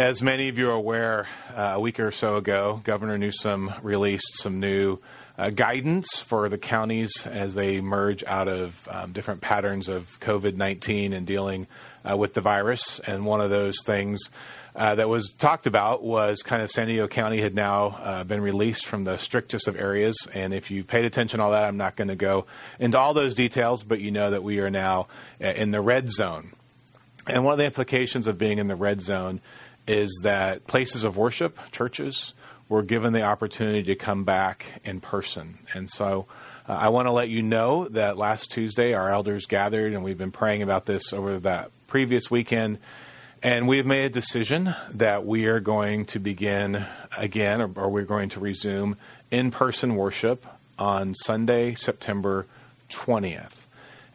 As many of you are aware, uh, a week or so ago, Governor Newsom released some new uh, guidance for the counties as they merge out of um, different patterns of COVID 19 and dealing uh, with the virus. And one of those things uh, that was talked about was kind of San Diego County had now uh, been released from the strictest of areas. And if you paid attention to all that, I'm not going to go into all those details, but you know that we are now uh, in the red zone. And one of the implications of being in the red zone is that places of worship, churches, were given the opportunity to come back in person. And so uh, I want to let you know that last Tuesday our elders gathered and we've been praying about this over that previous weekend. And we've made a decision that we are going to begin again, or, or we're going to resume in person worship on Sunday, September 20th.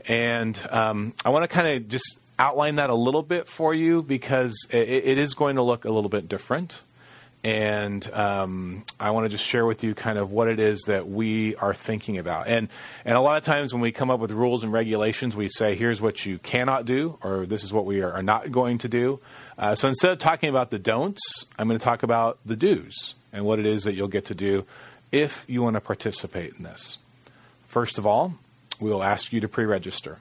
And um, I want to kind of just outline that a little bit for you because it, it is going to look a little bit different. And um, I want to just share with you kind of what it is that we are thinking about. And and a lot of times when we come up with rules and regulations, we say, "Here's what you cannot do," or "This is what we are, not going to do." Uh, so instead of talking about the don'ts, I'm going to talk about the do's and what it is that you'll get to do if you want to participate in this. First of all, we will ask you to pre-register.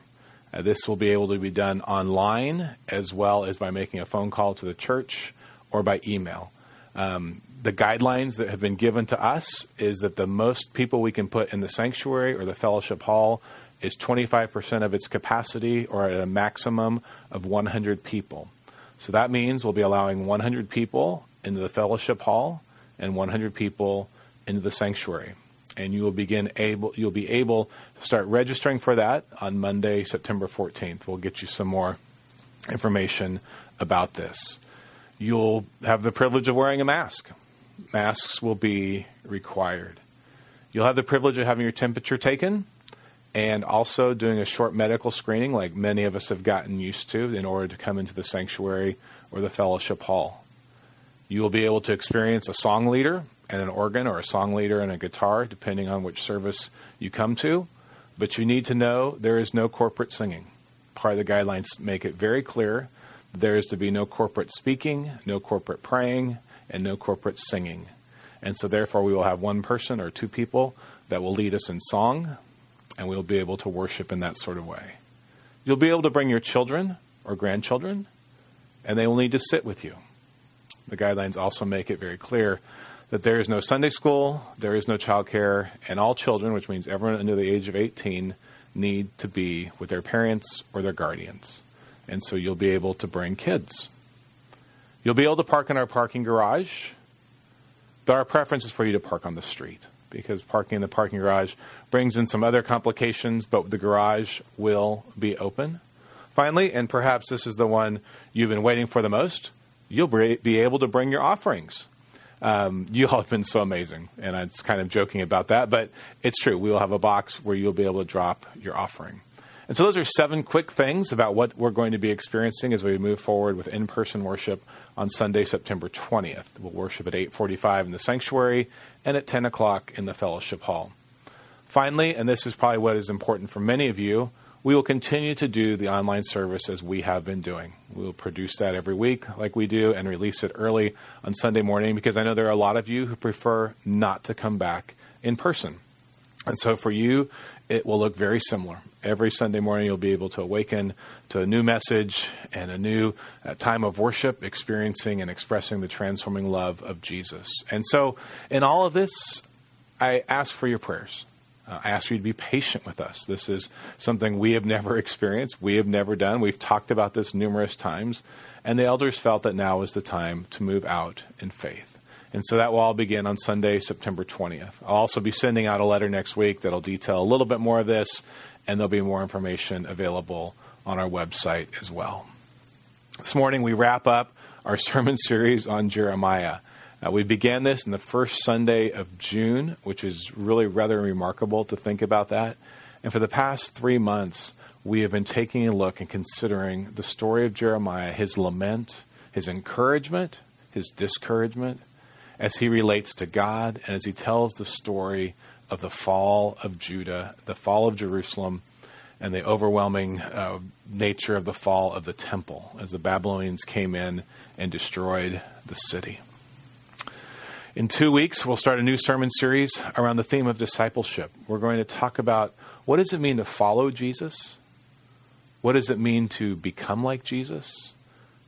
Uh, this will be able to be done online as well as by making a phone call to the church or by email. Um, the guidelines that have been given to us is that the most people we can put in the sanctuary or the fellowship hall is 25% of its capacity or at a maximum of 100 people. So that means we'll be allowing 100 people into the fellowship hall and 100 people into the sanctuary and you will begin able you'll be able to start registering for that on Monday, September 14th. We'll get you some more information about this. You'll have the privilege of wearing a mask. Masks will be required. You'll have the privilege of having your temperature taken and also doing a short medical screening like many of us have gotten used to in order to come into the sanctuary or the fellowship hall. You will be able to experience a song leader and an organ or a song leader and a guitar, depending on which service you come to. But you need to know there is no corporate singing. Part of the guidelines make it very clear there is to be no corporate speaking, no corporate praying, and no corporate singing. And so, therefore, we will have one person or two people that will lead us in song, and we'll be able to worship in that sort of way. You'll be able to bring your children or grandchildren, and they will need to sit with you. The guidelines also make it very clear that there is no Sunday school, there is no childcare, and all children, which means everyone under the age of 18, need to be with their parents or their guardians. And so you'll be able to bring kids. You'll be able to park in our parking garage, but our preference is for you to park on the street because parking in the parking garage brings in some other complications, but the garage will be open. Finally, and perhaps this is the one you've been waiting for the most, you'll be able to bring your offerings. Um, you all have been so amazing, and I'm kind of joking about that, but it's true. We will have a box where you'll be able to drop your offering. And so those are seven quick things about what we're going to be experiencing as we move forward with in-person worship on Sunday, September 20th. We'll worship at 8:45 in the sanctuary and at 10 o'clock in the fellowship hall. Finally, and this is probably what is important for many of you, we will continue to do the online service as we have been doing. We will produce that every week, like we do, and release it early on Sunday morning because I know there are a lot of you who prefer not to come back in person. And so for you, it will look very similar. Every Sunday morning, you'll be able to awaken to a new message and a new uh, time of worship, experiencing and expressing the transforming love of Jesus. And so, in all of this, I ask for your prayers. Uh, I ask you to be patient with us. This is something we have never experienced, we have never done. We've talked about this numerous times, and the elders felt that now was the time to move out in faith. And so that will all begin on Sunday, September 20th. I'll also be sending out a letter next week that'll detail a little bit more of this, and there'll be more information available on our website as well. This morning, we wrap up our sermon series on Jeremiah. Uh, we began this in the first Sunday of June, which is really rather remarkable to think about that. And for the past three months, we have been taking a look and considering the story of Jeremiah, his lament, his encouragement, his discouragement, as he relates to God and as he tells the story of the fall of Judah, the fall of Jerusalem, and the overwhelming uh, nature of the fall of the temple as the Babylonians came in and destroyed the city. In two weeks, we'll start a new sermon series around the theme of discipleship. We're going to talk about what does it mean to follow Jesus? What does it mean to become like Jesus?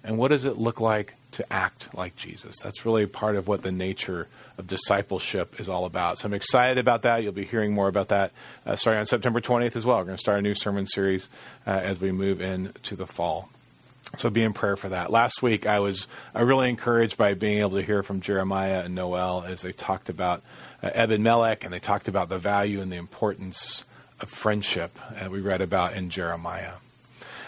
And what does it look like to act like Jesus? That's really part of what the nature of discipleship is all about. So I'm excited about that. You'll be hearing more about that uh, starting on September 20th as well. We're going to start a new sermon series uh, as we move into the fall. So be in prayer for that. Last week, I was uh, really encouraged by being able to hear from Jeremiah and Noel as they talked about uh, Ebed Melech and they talked about the value and the importance of friendship that we read about in Jeremiah.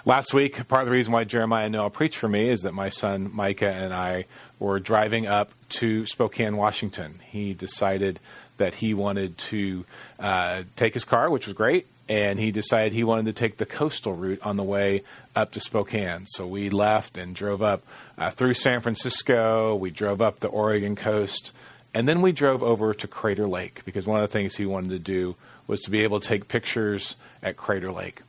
Last week, part of the reason why Jeremiah and Noel preached for me is that my son Micah and I were driving up to Spokane, Washington. He decided that he wanted to uh, take his car, which was great, and he decided he wanted to take the coastal route on the way up to Spokane. So we left and drove up uh, through San Francisco. We drove up the Oregon coast, and then we drove over to Crater Lake because one of the things he wanted to do was to be able to take pictures at Crater Lake.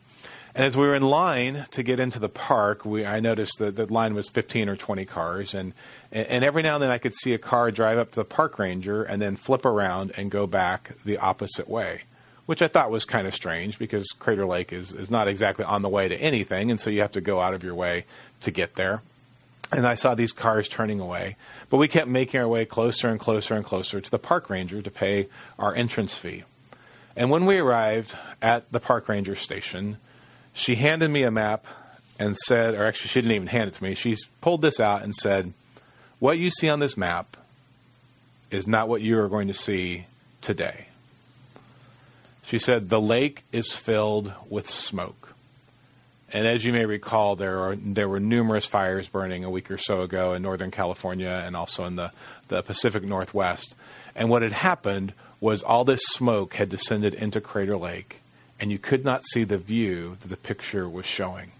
And as we were in line to get into the park, we, I noticed that the line was 15 or 20 cars, and and every now and then I could see a car drive up to the park ranger and then flip around and go back the opposite way which I thought was kind of strange because Crater Lake is, is not exactly on the way to anything, and so you have to go out of your way to get there. And I saw these cars turning away, but we kept making our way closer and closer and closer to the park ranger to pay our entrance fee. And when we arrived at the park ranger station, she handed me a map and said, or actually, she didn't even hand it to me. She pulled this out and said, What you see on this map is not what you are going to see today. She said, The lake is filled with smoke. And as you may recall, there are there were numerous fires burning a week or so ago in Northern California and also in the, the Pacific Northwest. And what had happened was all this smoke had descended into Crater Lake, and you could not see the view that the picture was showing.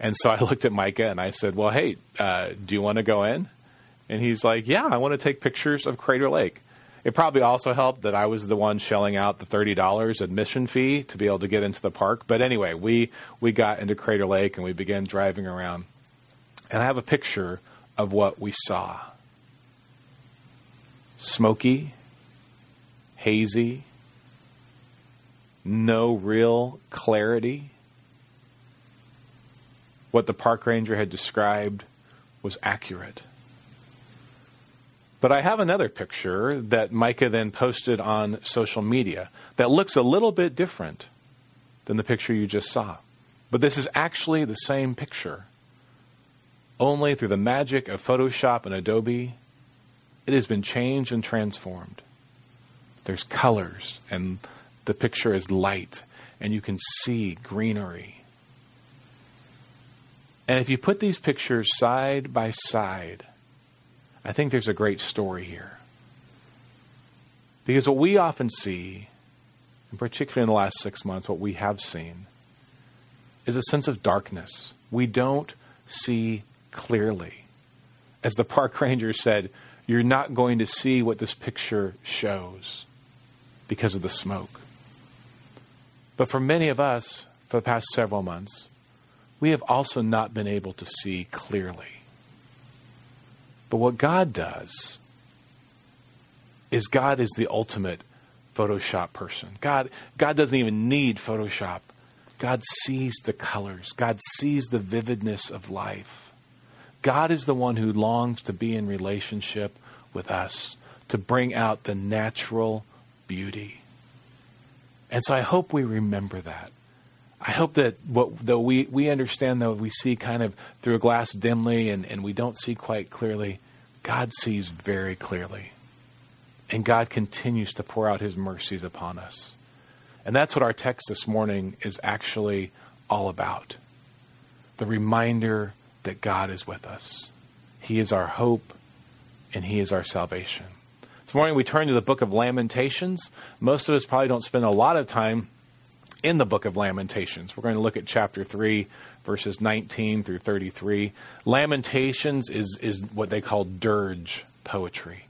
And so I looked at Micah and I said, Well, hey, uh, do you want to go in? And he's like, Yeah, I want to take pictures of Crater Lake. It probably also helped that I was the one shelling out the thirty dollars admission fee to be able to get into the park. But anyway, we we got into Crater Lake and we began driving around. And I have a picture of what we saw. Smoky, hazy, no real clarity. What the park ranger had described was accurate. But I have another picture that Micah then posted on social media that looks a little bit different than the picture you just saw. But this is actually the same picture. Only through the magic of Photoshop and Adobe, it has been changed and transformed. There's colors, and the picture is light, and you can see greenery. And if you put these pictures side by side, I think there's a great story here. Because what we often see, and particularly in the last six months, what we have seen, is a sense of darkness. We don't see clearly. As the park ranger said, you're not going to see what this picture shows because of the smoke. But for many of us, for the past several months, we have also not been able to see clearly. But what God does is God is the ultimate Photoshop person. God, God doesn't even need Photoshop. God sees the colors. God sees the vividness of life. God is the one who longs to be in relationship with us, to bring out the natural beauty. And so I hope we remember that. I hope that what, though we, we understand, though we see kind of through a glass dimly and, and we don't see quite clearly, God sees very clearly. And God continues to pour out his mercies upon us. And that's what our text this morning is actually all about the reminder that God is with us. He is our hope and He is our salvation. This morning we turn to the book of Lamentations. Most of us probably don't spend a lot of time in the book of Lamentations. We're going to look at chapter 3, verses 19 through 33. Lamentations is, is what they call dirge poetry.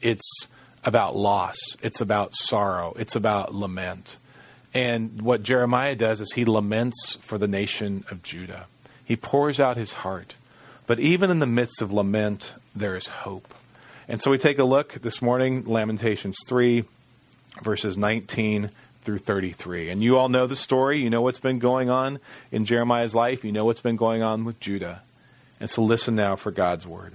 It's about loss, it's about sorrow, it's about lament. And what Jeremiah does is he laments for the nation of Judah. He pours out his heart. But even in the midst of lament, there is hope. And so we take a look this morning, Lamentations 3, verses 19 through 33. And you all know the story. You know what's been going on in Jeremiah's life. You know what's been going on with Judah. And so listen now for God's word.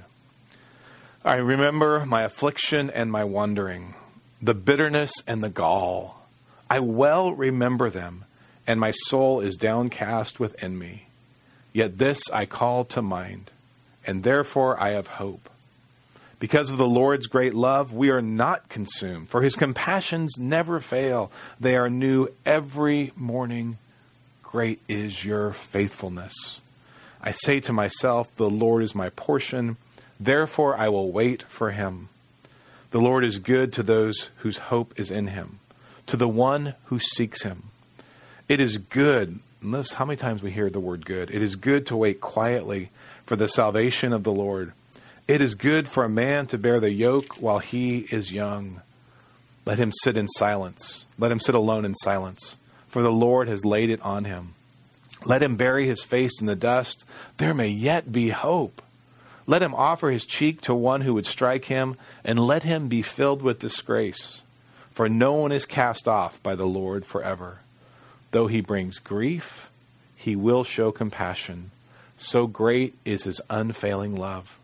I remember my affliction and my wandering, the bitterness and the gall. I well remember them, and my soul is downcast within me. Yet this I call to mind, and therefore I have hope. Because of the Lord's great love, we are not consumed, for his compassions never fail. They are new every morning. Great is your faithfulness. I say to myself, The Lord is my portion, therefore I will wait for him. The Lord is good to those whose hope is in him, to the one who seeks him. It is good, notice how many times we hear the word good. It is good to wait quietly for the salvation of the Lord. It is good for a man to bear the yoke while he is young. Let him sit in silence. Let him sit alone in silence, for the Lord has laid it on him. Let him bury his face in the dust. There may yet be hope. Let him offer his cheek to one who would strike him, and let him be filled with disgrace. For no one is cast off by the Lord forever. Though he brings grief, he will show compassion. So great is his unfailing love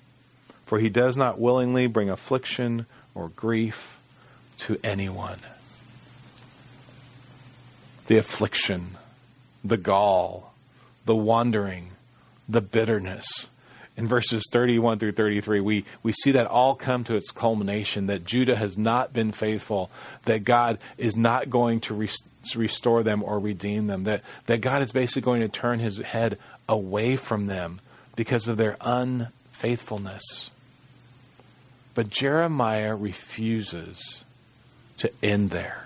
for he does not willingly bring affliction or grief to anyone. The affliction, the gall, the wandering, the bitterness. In verses 31 through 33, we, we see that all come to its culmination that Judah has not been faithful, that God is not going to re- restore them or redeem them, that, that God is basically going to turn his head away from them because of their unfaithfulness. But Jeremiah refuses to end there.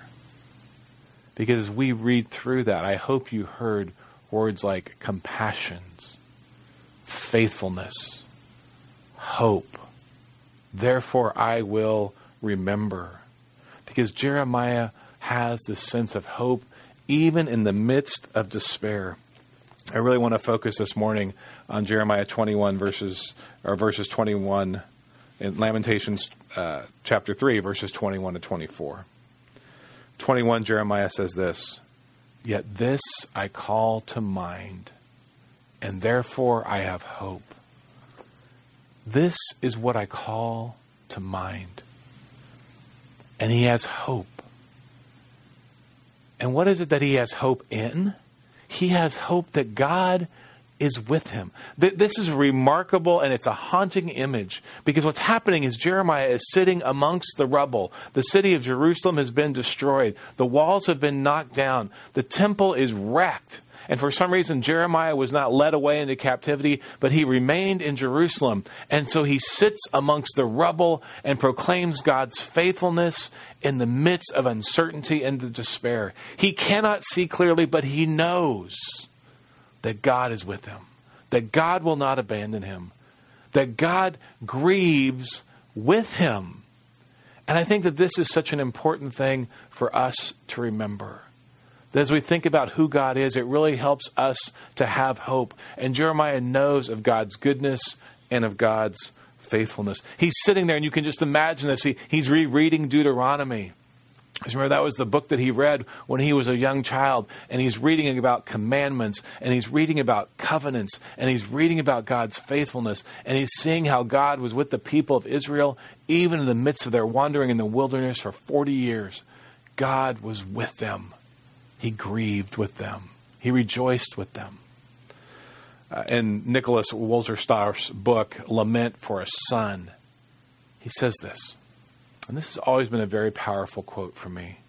Because we read through that, I hope you heard words like compassions, faithfulness, hope. Therefore, I will remember. Because Jeremiah has this sense of hope even in the midst of despair. I really want to focus this morning on Jeremiah 21 verses or verses 21 in Lamentations uh, chapter 3, verses 21 to 24. 21, Jeremiah says this Yet this I call to mind, and therefore I have hope. This is what I call to mind. And he has hope. And what is it that he has hope in? He has hope that God is with him. This is remarkable and it's a haunting image because what's happening is Jeremiah is sitting amongst the rubble. The city of Jerusalem has been destroyed, the walls have been knocked down, the temple is wrecked. And for some reason, Jeremiah was not led away into captivity, but he remained in Jerusalem. And so he sits amongst the rubble and proclaims God's faithfulness in the midst of uncertainty and the despair. He cannot see clearly, but he knows that God is with him, that God will not abandon him, that God grieves with him. And I think that this is such an important thing for us to remember. That as we think about who God is, it really helps us to have hope. And Jeremiah knows of God's goodness and of God's faithfulness. He's sitting there, and you can just imagine this. He, he's rereading Deuteronomy. Remember, that was the book that he read when he was a young child, and he's reading about commandments, and he's reading about covenants, and he's reading about God's faithfulness, and he's seeing how God was with the people of Israel, even in the midst of their wandering in the wilderness for 40 years. God was with them. He grieved with them, he rejoiced with them. Uh, in Nicholas Wolterstorff's book, Lament for a Son, he says this. And this has always been a very powerful quote for me.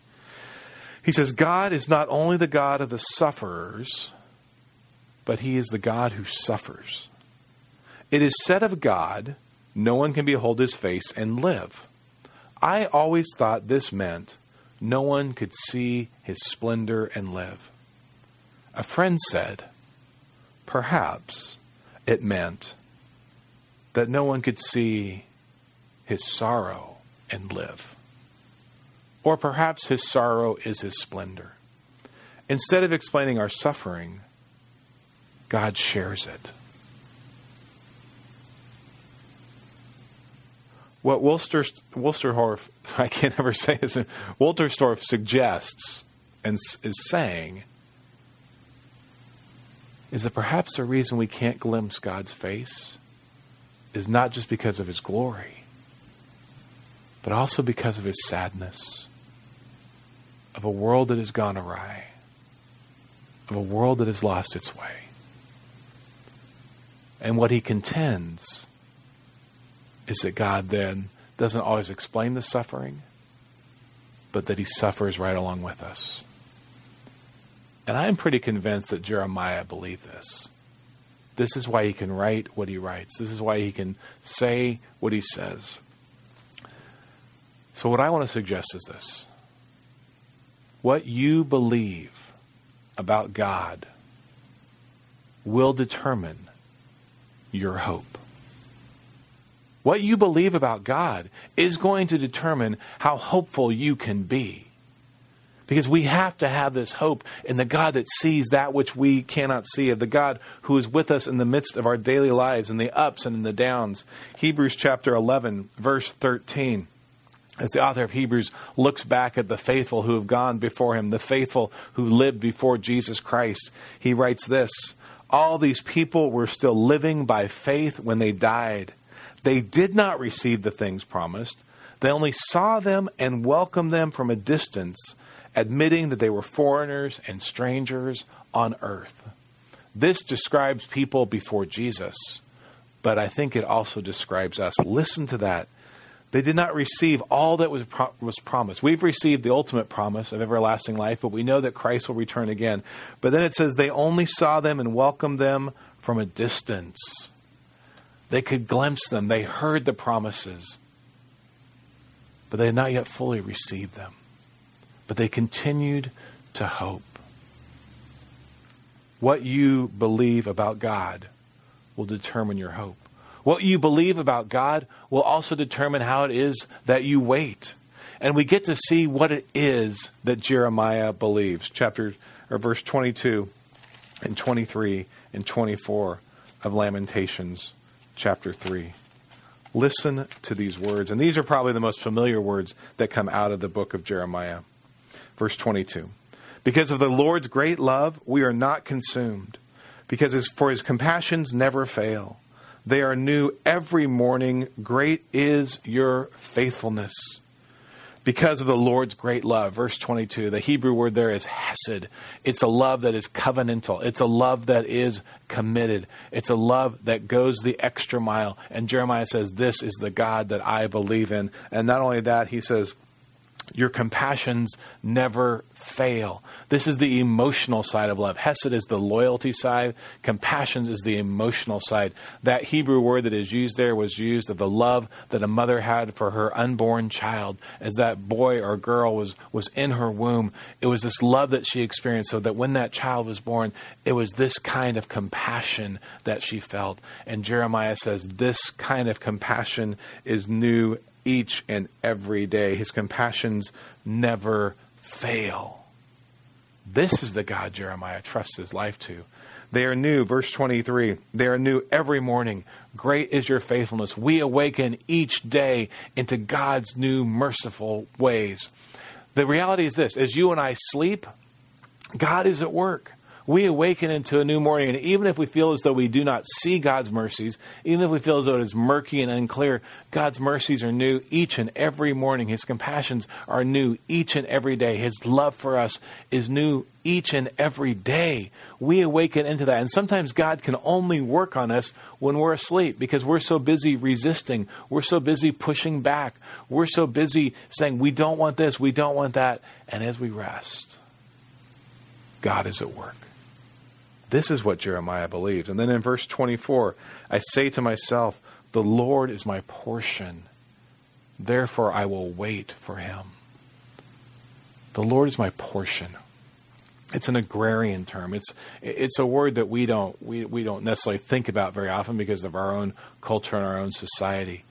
He says, God is not only the God of the sufferers, but he is the God who suffers. It is said of God, no one can behold his face and live. I always thought this meant no one could see his splendor and live. A friend said, perhaps it meant that no one could see his sorrow and live. Or perhaps his sorrow is his splendor. Instead of explaining our suffering, God shares it. What Wolster, Wolsterhorf, I can't ever say this, Wolterstorff suggests and is saying is that perhaps the reason we can't glimpse God's face is not just because of his glory, but also because of his sadness, of a world that has gone awry, of a world that has lost its way. And what he contends is that God then doesn't always explain the suffering, but that he suffers right along with us. And I'm pretty convinced that Jeremiah believed this. This is why he can write what he writes. This is why he can say what he says. So, what I want to suggest is this what you believe about God will determine your hope. What you believe about God is going to determine how hopeful you can be. Because we have to have this hope in the God that sees that which we cannot see, of the God who is with us in the midst of our daily lives, in the ups and in the downs. Hebrews chapter 11, verse 13 as the author of Hebrews looks back at the faithful who have gone before him, the faithful who lived before Jesus Christ, he writes this All these people were still living by faith when they died. They did not receive the things promised, they only saw them and welcomed them from a distance admitting that they were foreigners and strangers on earth. This describes people before Jesus, but I think it also describes us. Listen to that. They did not receive all that was, pro- was promised. We've received the ultimate promise of everlasting life, but we know that Christ will return again. But then it says they only saw them and welcomed them from a distance. They could glimpse them, they heard the promises, but they had not yet fully received them but they continued to hope. What you believe about God will determine your hope. What you believe about God will also determine how it is that you wait. And we get to see what it is that Jeremiah believes. Chapter or verse 22 and 23 and 24 of Lamentations chapter 3. Listen to these words. And these are probably the most familiar words that come out of the book of Jeremiah. Verse 22. Because of the Lord's great love, we are not consumed, because for his compassions never fail. They are new every morning. Great is your faithfulness. Because of the Lord's great love. Verse 22, the Hebrew word there is hesed. It's a love that is covenantal. It's a love that is committed. It's a love that goes the extra mile. And Jeremiah says, This is the God that I believe in. And not only that, he says, your compassions never fail. This is the emotional side of love. Hesed is the loyalty side. Compassions is the emotional side. That Hebrew word that is used there was used of the love that a mother had for her unborn child as that boy or girl was, was in her womb. It was this love that she experienced so that when that child was born, it was this kind of compassion that she felt. And Jeremiah says this kind of compassion is new each and every day. His compassions never fail. This is the God Jeremiah trusts his life to. They are new, verse 23. They are new every morning. Great is your faithfulness. We awaken each day into God's new merciful ways. The reality is this as you and I sleep, God is at work we awaken into a new morning. And even if we feel as though we do not see God's mercies, even if we feel as though it is murky and unclear, God's mercies are new each and every morning. His compassions are new each and every day. His love for us is new each and every day. We awaken into that. And sometimes God can only work on us when we're asleep because we're so busy resisting. We're so busy pushing back. We're so busy saying, we don't want this, we don't want that. And as we rest, God is at work. This is what Jeremiah believes. And then in verse 24, I say to myself, The Lord is my portion, therefore I will wait for him. The Lord is my portion. It's an agrarian term. It's it's a word that we don't we, we don't necessarily think about very often because of our own culture and our own society.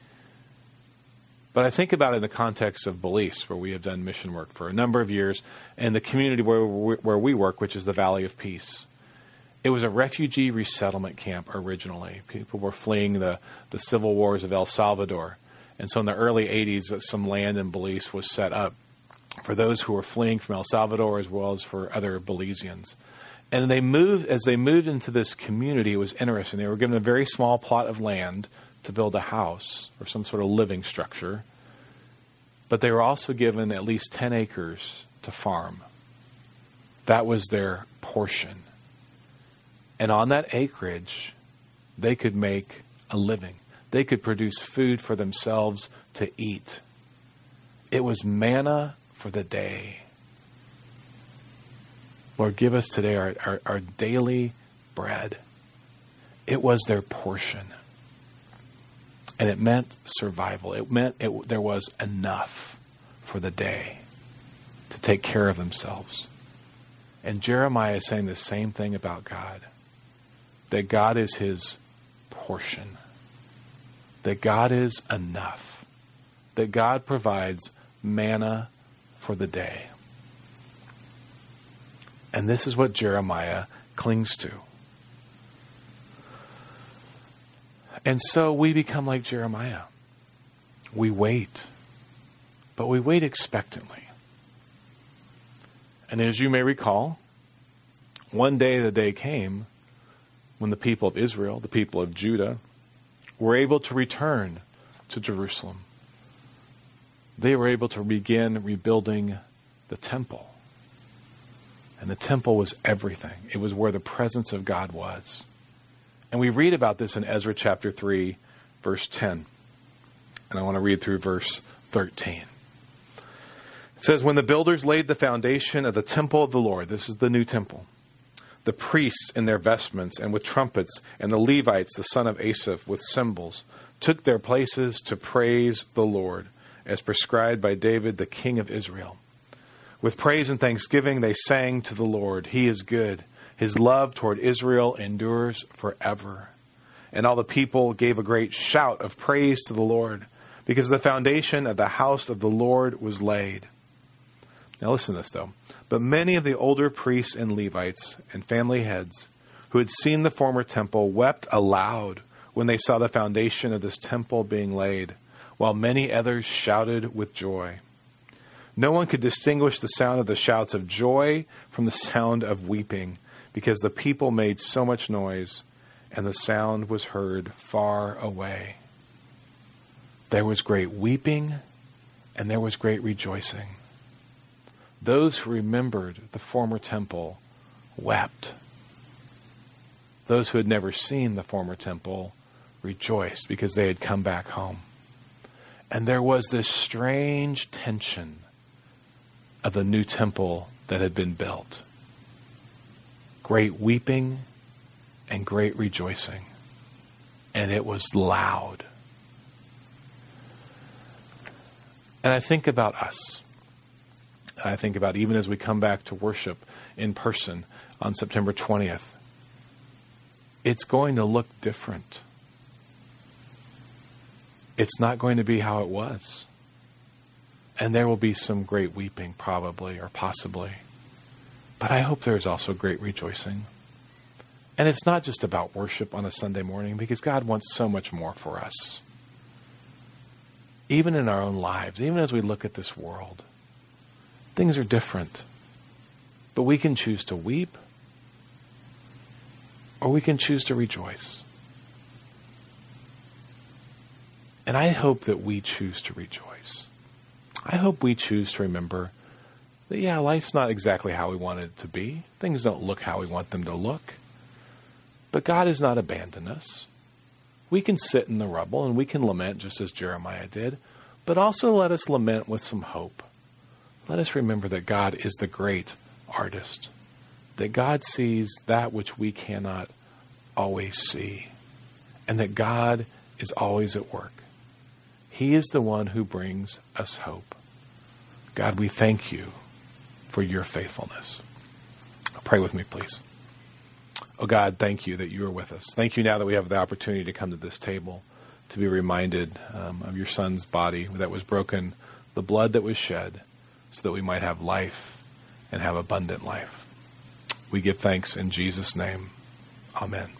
But I think about it in the context of Belize, where we have done mission work for a number of years, and the community where where we work, which is the Valley of Peace. It was a refugee resettlement camp originally. People were fleeing the, the civil wars of El Salvador. And so in the early 80s, uh, some land in Belize was set up for those who were fleeing from El Salvador as well as for other Belizeans. And they moved, as they moved into this community, it was interesting. They were given a very small plot of land to build a house or some sort of living structure, but they were also given at least 10 acres to farm. That was their portion. And on that acreage, they could make a living. They could produce food for themselves to eat. It was manna for the day. Lord, give us today our, our, our daily bread. It was their portion. And it meant survival. It meant it, there was enough for the day to take care of themselves. And Jeremiah is saying the same thing about God that God is his portion, that God is enough, that God provides manna for the day. And this is what Jeremiah clings to. And so we become like Jeremiah. We wait, but we wait expectantly. And as you may recall, one day the day came when the people of Israel, the people of Judah, were able to return to Jerusalem. They were able to begin rebuilding the temple. And the temple was everything, it was where the presence of God was. And we read about this in Ezra chapter 3, verse 10. And I want to read through verse 13. It says, When the builders laid the foundation of the temple of the Lord, this is the new temple, the priests in their vestments and with trumpets, and the Levites, the son of Asaph, with cymbals, took their places to praise the Lord, as prescribed by David, the king of Israel. With praise and thanksgiving they sang to the Lord, He is good. His love toward Israel endures forever. And all the people gave a great shout of praise to the Lord, because the foundation of the house of the Lord was laid. Now listen to this, though. But many of the older priests and Levites and family heads who had seen the former temple wept aloud when they saw the foundation of this temple being laid, while many others shouted with joy. No one could distinguish the sound of the shouts of joy from the sound of weeping, because the people made so much noise, and the sound was heard far away. There was great weeping, and there was great rejoicing. Those who remembered the former temple wept. Those who had never seen the former temple rejoiced because they had come back home. And there was this strange tension of the new temple that had been built. Great weeping and great rejoicing. And it was loud. And I think about us. I think about even as we come back to worship in person on September 20th. It's going to look different. It's not going to be how it was. And there will be some great weeping, probably, or possibly. But I hope there's also great rejoicing. And it's not just about worship on a Sunday morning, because God wants so much more for us. Even in our own lives, even as we look at this world, things are different. But we can choose to weep, or we can choose to rejoice. And I hope that we choose to rejoice. I hope we choose to remember that, yeah, life's not exactly how we want it to be. Things don't look how we want them to look. But God has not abandoned us. We can sit in the rubble and we can lament just as Jeremiah did, but also let us lament with some hope. Let us remember that God is the great artist, that God sees that which we cannot always see, and that God is always at work. He is the one who brings us hope. God, we thank you for your faithfulness. Pray with me, please. Oh God, thank you that you are with us. Thank you now that we have the opportunity to come to this table. to be reminded um, of your Son's body that was broken, the blood that was shed, so that we might have life and have abundant life. We give thanks in Jesus' name. Amen.